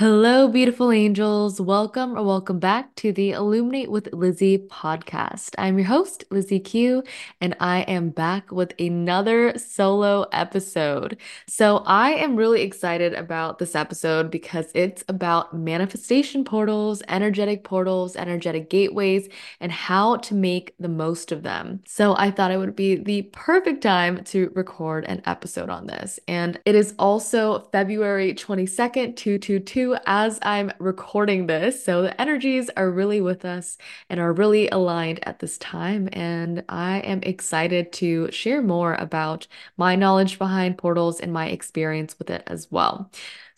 Hello, beautiful angels. Welcome or welcome back to the Illuminate with Lizzie podcast. I'm your host, Lizzie Keu, and I am back with another solo episode. So, I am really excited about this episode because it's about manifestation portals, energetic portals, energetic gateways, and how to make the most of them. So, I thought it would be the perfect time to record an episode on this. And it is also February 22nd, 222 as I'm recording this. So the energies are really with us and are really aligned at this time. And I am excited to share more about my knowledge behind portals and my experience with it as well.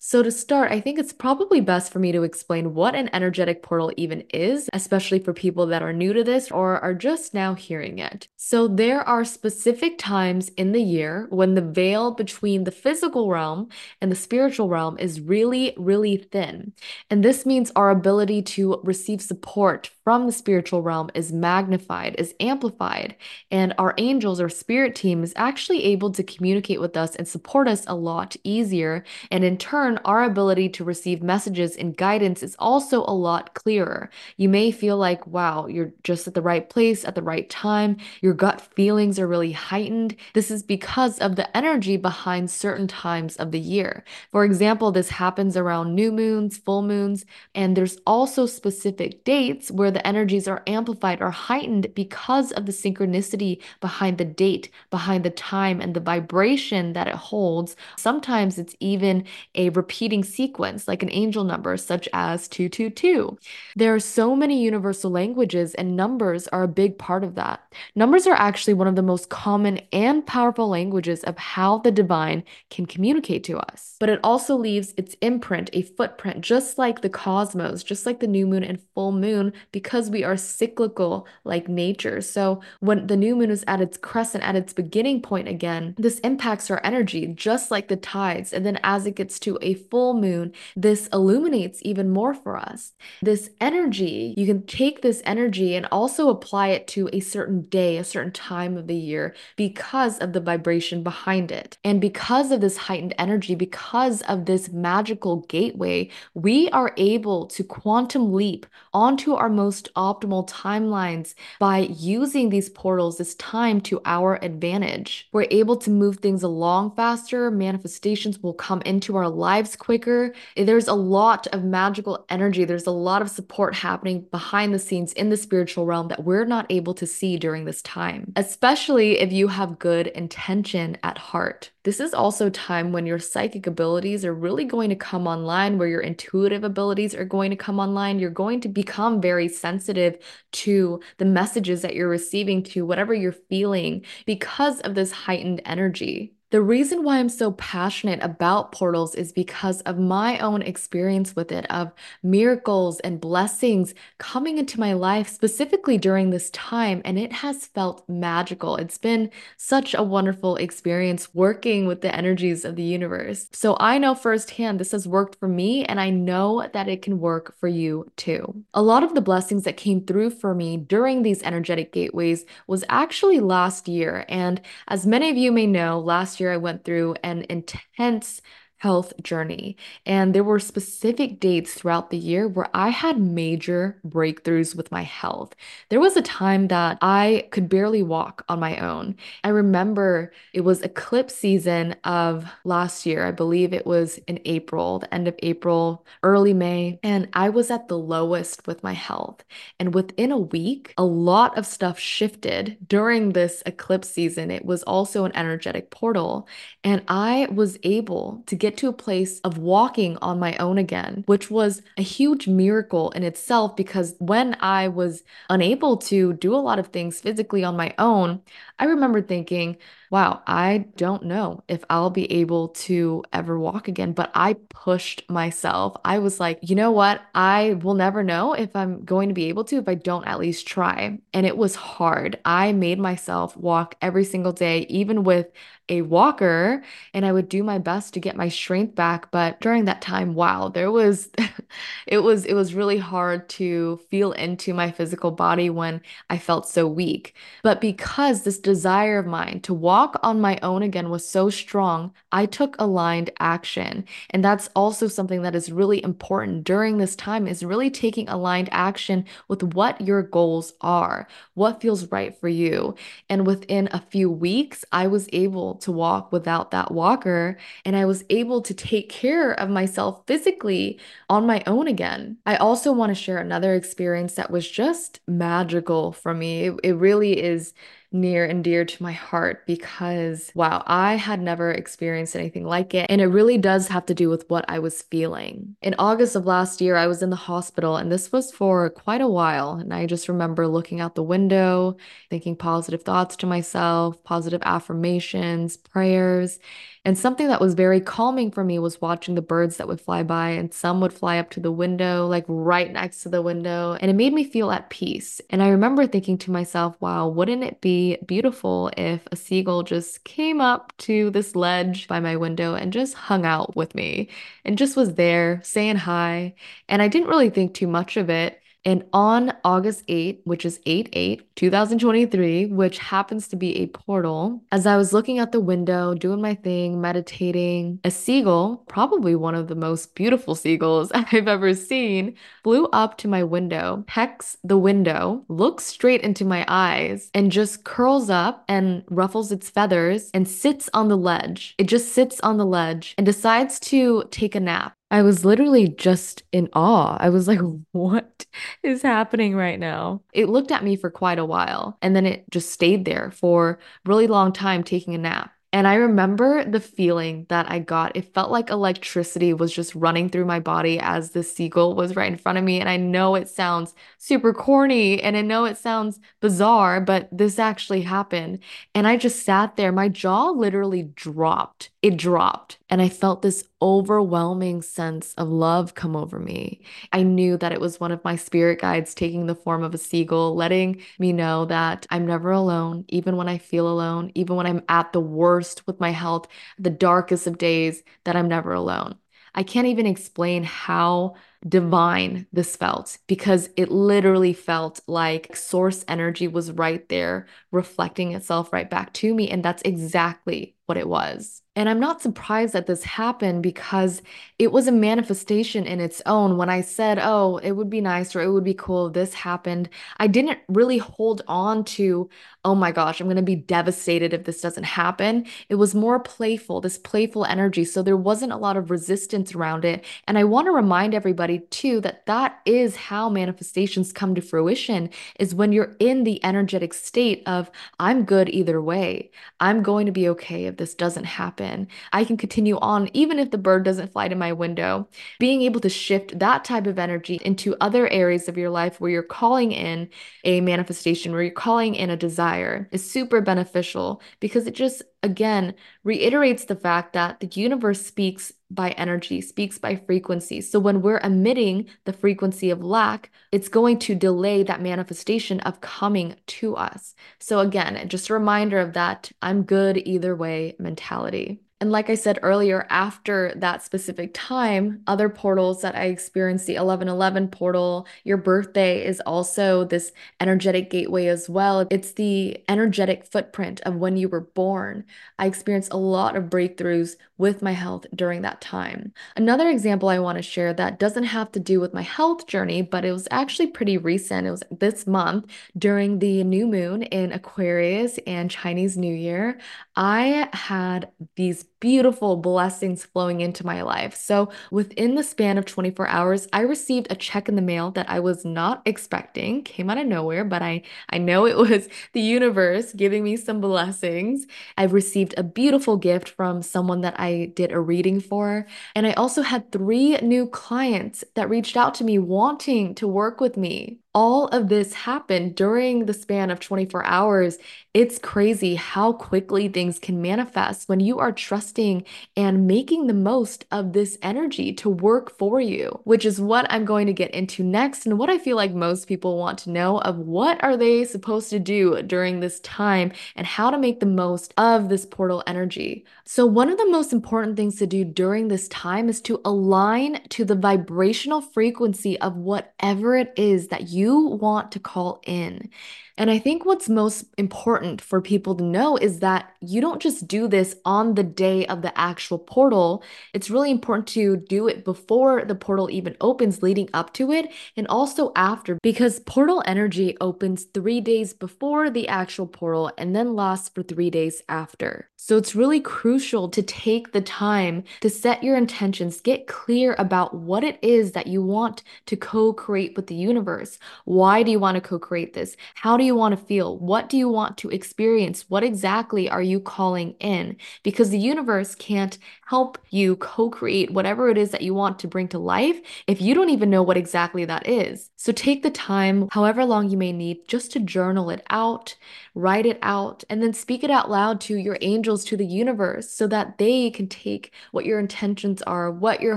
So, to start, I think it's probably best for me to explain what an energetic portal even is, especially for people that are new to this or are just now hearing it. So, there are specific times in the year when the veil between the physical realm and the spiritual realm is really, really thin. And this means our ability to receive support from the spiritual realm is magnified, is amplified, and our angels or spirit team is actually able to communicate with us and support us a lot easier. And in turn, our ability to receive messages and guidance is also a lot clearer. You may feel like, wow, you're just at the right place at the right time. Your gut feelings are really heightened. This is because of the energy behind certain times of the year. For example, this happens around new moons, full moons, and there's also specific dates where the energies are amplified or heightened because of the synchronicity behind the date, behind the time, and the vibration that it holds. Sometimes it's even a repeating sequence, like an angel number, such as 222. There are so many universal languages, and numbers are a big part of that. Numbers are actually one of the most common and powerful languages of how the divine can communicate to us. But it also leaves its imprint, a footprint, just like the cosmos, just like the new moon and full moon, because we are cyclical like nature. So when the new moon is at its crescent, at its beginning point again, this impacts our energy just like the tides. And then as it gets to a full moon, this illuminates even more for us. This energy, you can take this energy and also apply it to a certain day, a certain time of the year because of the vibration behind it. And because of this heightened energy, because of this magical gateway, we are able to quantum leap onto our most most optimal timelines by using these portals, this time to our advantage. We're able to move things along faster, manifestations will come into our lives quicker. There's a lot of magical energy, there's a lot of support happening behind the scenes in the spiritual realm that we're not able to see during this time, especially if you have good intention at heart. This is also time when your psychic abilities are really going to come online, where your intuitive abilities are going to come online. You're going to become very sensitive to the messages that you're receiving, to whatever you're feeling because of this heightened energy. The reason why I'm so passionate about portals is because of my own experience with it, of miracles and blessings coming into my life specifically during this time. And it has felt magical. It's been such a wonderful experience working with the energies of the universe. So I know firsthand this has worked for me, and I know that it can work for you too. A lot of the blessings that came through for me during these energetic gateways was actually last year. And as many of you may know, last year, year, I went through an intense health journey. And there were specific dates throughout the year where I had major breakthroughs with my health. There was a time that I could barely walk on my own. I remember it was eclipse season of last year. I believe it was in April, the end of April, early May, and I was at the lowest with my health. And within a week, a lot of stuff shifted during this eclipse season. It was also an energetic portal, and I was able to get get to a place of walking on my own again, which was a huge miracle in itself because when I was unable to do a lot of things physically on my own, I remember thinking, wow, I don't know if I'll be able to ever walk again. But I pushed myself. I was like, you know what? I will never know if I'm going to be able to if I don't at least try. And it was hard. I made myself walk every single day, even with a walker, and I would do my best to get my strength back. But during that time, wow, there was, it was, it was really hard to feel into my physical body when I felt so weak. But because this desire of mine to walk on my own again was so strong, I took aligned action. And that's also something that is really important during this time is really taking aligned action with what your goals are, what feels right for you. And within a few weeks, I was able to walk without that walker and I was able to take care of myself physically on my own again. I also want to share another experience that was just magical for me. It, it really is near and dear to my heart because, wow, I had never experienced anything like it. And it really does have to do with what I was feeling. In August of last year, I was in the hospital, and this was for quite a while. And I just remember looking out the window, thinking positive thoughts to myself, positive affirmations, prayers. And something that was very calming for me was watching the birds that would fly by, and some would fly up to the window, like right next to the window. And it made me feel at peace. And I remember thinking to myself, wow, wouldn't it be beautiful if a seagull just came up to this ledge by my window and just hung out with me and just was there saying hi? And I didn't really think too much of it. And on August 8, which is 8 8, 2023, which happens to be a portal, as I was looking out the window, doing my thing, meditating, a seagull, probably one of the most beautiful seagulls I've ever seen, flew up to my window, pecks the window, looks straight into my eyes, and just curls up and ruffles its feathers and sits on the ledge. It just sits on the ledge and decides to take a nap. I was literally just in awe. I was like, what is happening right now? It looked at me for quite a while and then it just stayed there for a really long time taking a nap. And I remember the feeling that I got. It felt like electricity was just running through my body as the seagull was right in front of me. And I know it sounds super corny and I know it sounds bizarre, but this actually happened. And I just sat there. My jaw literally dropped. It dropped. And I felt this overwhelming sense of love come over me. I knew that it was one of my spirit guides taking the form of a seagull, letting me know that I'm never alone, even when I feel alone, even when I'm at the worst with my health, the darkest of days, that I'm never alone. I can't even explain how divine this felt because it literally felt like source energy was right there, reflecting itself right back to me. And that's exactly what it was. And I'm not surprised that this happened because it was a manifestation in its own. When I said, oh, it would be nice or it would be cool if this happened, I didn't really hold on to, oh my gosh, I'm going to be devastated if this doesn't happen. It was more playful, this playful energy. So there wasn't a lot of resistance around it. And I want to remind everybody too that that is how manifestations come to fruition is when you're in the energetic state of, I'm good either way. I'm going to be okay if this doesn't happen. I can continue on even if the bird doesn't fly to my window. Being able to shift that type of energy into other areas of your life where you're calling in a manifestation, where you're calling in a desire is super beneficial because it just again reiterates the fact that the universe speaks by energy, speaks by frequency. So when we're emitting the frequency of lack, it's going to delay that manifestation of coming to us. So again, just a reminder of that I'm good either way mentality. And like I said earlier, after that specific time, other portals that I experienced, the 1111 portal, your birthday is also this energetic gateway as well. It's the energetic footprint of when you were born. I experienced a lot of breakthroughs with my health during that time. Another example I want to share that doesn't have to do with my health journey, but it was actually pretty recent. It was this month during the new moon in Aquarius and Chinese New Year. I had these beautiful blessings flowing into my life. So, within the span of 24 hours, I received a check in the mail that I was not expecting, came out of nowhere, but I I know it was the universe giving me some blessings. I've received a beautiful gift from someone that I did a reading for, and I also had 3 new clients that reached out to me wanting to work with me all of this happened during the span of 24 hours. It's crazy how quickly things can manifest when you are trusting and making the most of this energy to work for you, which is what I'm going to get into next and what I feel like most people want to know of what are they supposed to do during this time and how to make the most of this portal energy. So one of the most important things to do during this time is to align to the vibrational frequency of whatever it is that you you want to call in. And I think what's most important for people to know is that you don't just do this on the day of the actual portal. It's really important to do it before the portal even opens, leading up to it, and also after, because portal energy opens three days before the actual portal and then lasts for three days after. So it's really crucial to take the time to set your intentions, get clear about what it is that you want to co create with the universe. Why do you want to co create this? How do you want to feel? What do you want to experience? What exactly are you calling in? Because the universe can't help you co create whatever it is that you want to bring to life if you don't even know what exactly that is. So take the time, however long you may need, just to journal it out, write it out, and then speak it out loud to your angels, to the universe, so that they can take what your intentions are, what you're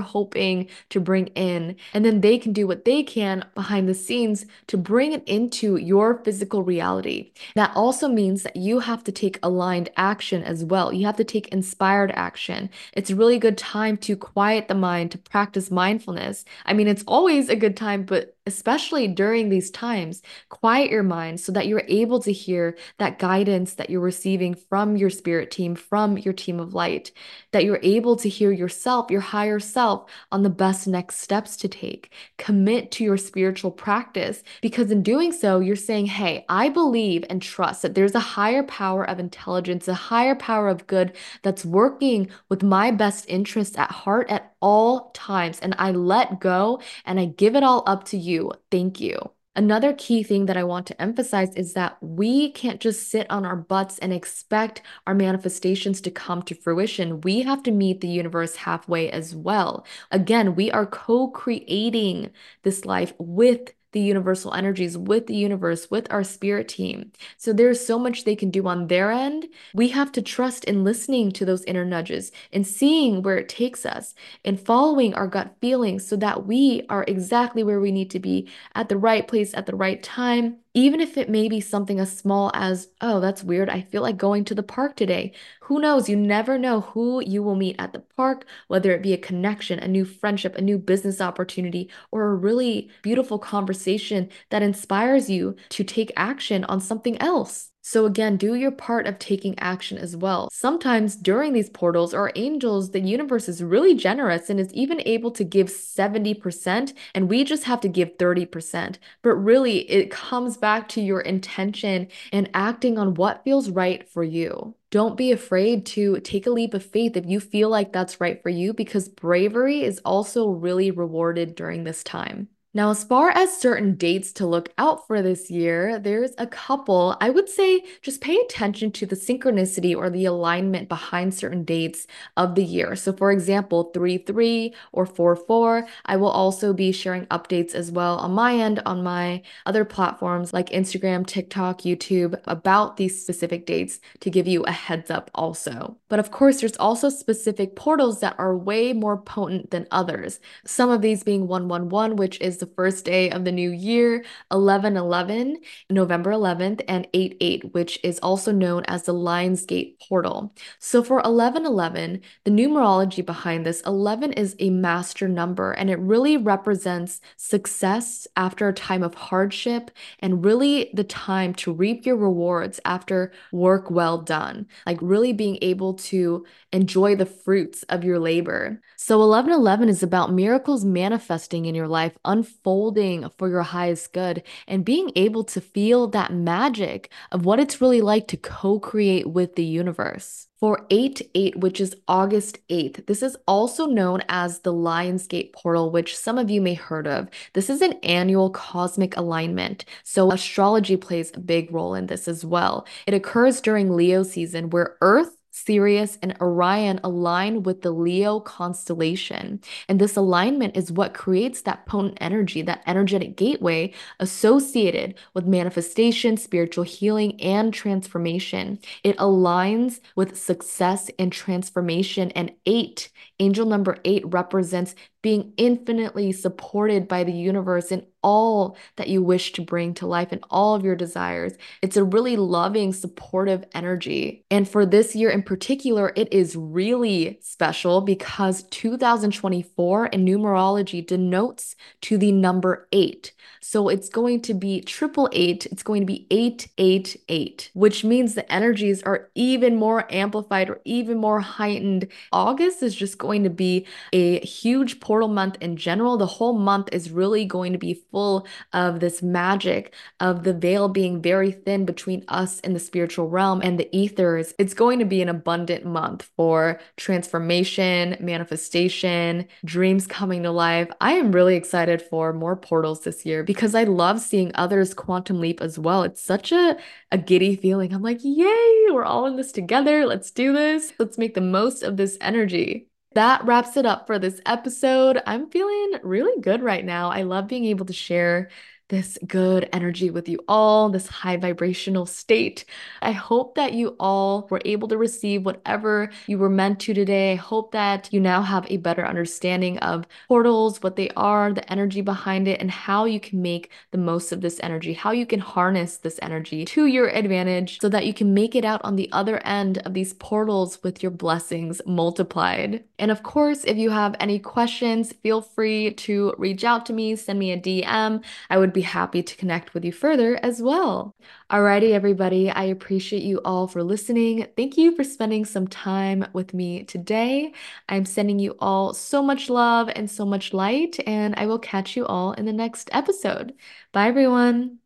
hoping to bring in, and then they can do what they can behind the scenes to bring it into your physical reality. That also means that you have to take aligned action as well. You have to take inspired action. It's a really good time to quiet the mind, to practice mindfulness. I mean, it's always a good time, but especially during these times, quiet your mind so that you're able to hear that guidance that you're receiving from your spirit team, from your team of light, that you're able to hear yourself, your higher self, on the best next steps to take. Commit to your spiritual practice because in doing so, you're saying, Hey, I believe and trust that there's a higher power of intelligence, a higher power of good that's working with my best interests at heart at all times. And I let go and I give it all up to you. Thank you. Another key thing that I want to emphasize is that we can't just sit on our butts and expect our manifestations to come to fruition. We have to meet the universe halfway as well. Again, we are co creating this life with the universal energies with the universe, with our spirit team. So there's so much they can do on their end. We have to trust in listening to those inner nudges and seeing where it takes us and following our gut feelings so that we are exactly where we need to be at the right place at the right time even if it may be something as small as, oh, that's weird, I feel like going to the park today. Who knows? You never know who you will meet at the park, whether it be a connection, a new friendship, a new business opportunity, or a really beautiful conversation that inspires you to take action on something else. So, again, do your part of taking action as well. Sometimes during these portals or angels, the universe is really generous and is even able to give 70%, and we just have to give 30%. But really, it comes back to your intention and acting on what feels right for you. Don't be afraid to take a leap of faith if you feel like that's right for you, because bravery is also really rewarded during this time. Now, as far as certain dates to look out for this year, there's a couple. I would say just pay attention to the synchronicity or the alignment behind certain dates of the year. So, for example, 3 3 or 4 4. I will also be sharing updates as well on my end on my other platforms like Instagram, TikTok, YouTube about these specific dates to give you a heads up also. But of course, there's also specific portals that are way more potent than others. Some of these being 111, which is the the first day of the new year, 11 11, November 11th, and 8 8, which is also known as the Lionsgate portal. So for 11 11, the numerology behind this, 11 is a master number and it really represents success after a time of hardship and really the time to reap your rewards after work well done, like really being able to enjoy the fruits of your labor. So 1111 is about miracles manifesting in your life, unfolding for your highest good, and being able to feel that magic of what it's really like to co create with the universe. For 8 8, which is August 8th, this is also known as the Lionsgate portal, which some of you may have heard of. This is an annual cosmic alignment, so astrology plays a big role in this as well. It occurs during Leo season where Earth Sirius, and Orion align with the Leo constellation. And this alignment is what creates that potent energy, that energetic gateway associated with manifestation, spiritual healing, and transformation. It aligns with success and transformation. And eight Angel number eight represents being infinitely supported by the universe in all that you wish to bring to life and all of your desires. It's a really loving, supportive energy. And for this year in particular, it is really special because 2024 in numerology denotes to the number eight. So it's going to be triple eight. It's going to be eight, eight, eight, which means the energies are even more amplified or even more heightened. August is just going to be a huge portal month in general. The whole month is really going to be full of this magic of the veil being very thin between us and the spiritual realm and the ethers. It's going to be an abundant month for transformation, manifestation, dreams coming to life. I am really excited for more portals this year because I love seeing others quantum leap as well. It's such a, a giddy feeling. I'm like, yay, we're all in this together. Let's do this. Let's make the most of this energy that wraps it up for this episode. I'm feeling really good right now. I love being able to share this good energy with you all, this high vibrational state. I hope that you all were able to receive whatever you were meant to today. I hope that you now have a better understanding of portals, what they are, the energy behind it, and how you can make the most of this energy, how you can harness this energy to your advantage so that you can make it out on the other end of these portals with your blessings multiplied. And of course, if you have any questions, feel free to reach out to me, send me a DM. I would be happy to connect with you further as well. Alrighty, everybody, I appreciate you all for listening. Thank you for spending some time with me today. I'm sending you all so much love and so much light, and I will catch you all in the next episode. Bye, everyone.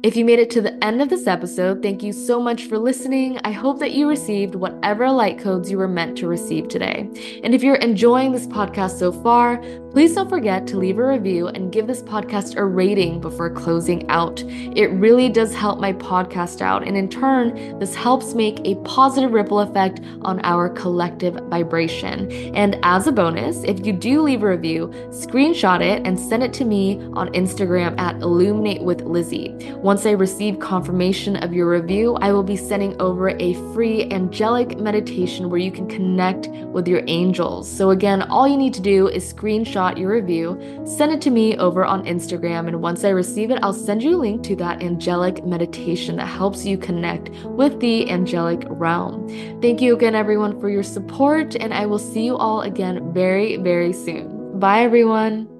If you made it to the end of this episode, thank you so much for listening. I hope that you received whatever light codes you were meant to receive today. And if you're enjoying this podcast so far, please don't forget to leave a review and give this podcast a rating before closing out. It really does help my podcast out, and in turn, this helps make a positive ripple effect on our collective vibration. And as a bonus, if you do leave a review, screenshot it and send it to me on Instagram at Illuminate with Lizzie. Once I receive confirmation of your review, I will be sending over a free angelic meditation where you can connect with your angels. So, again, all you need to do is screenshot your review, send it to me over on Instagram, and once I receive it, I'll send you a link to that angelic meditation that helps you connect with the angelic realm. Thank you again, everyone, for your support, and I will see you all again very, very soon. Bye, everyone.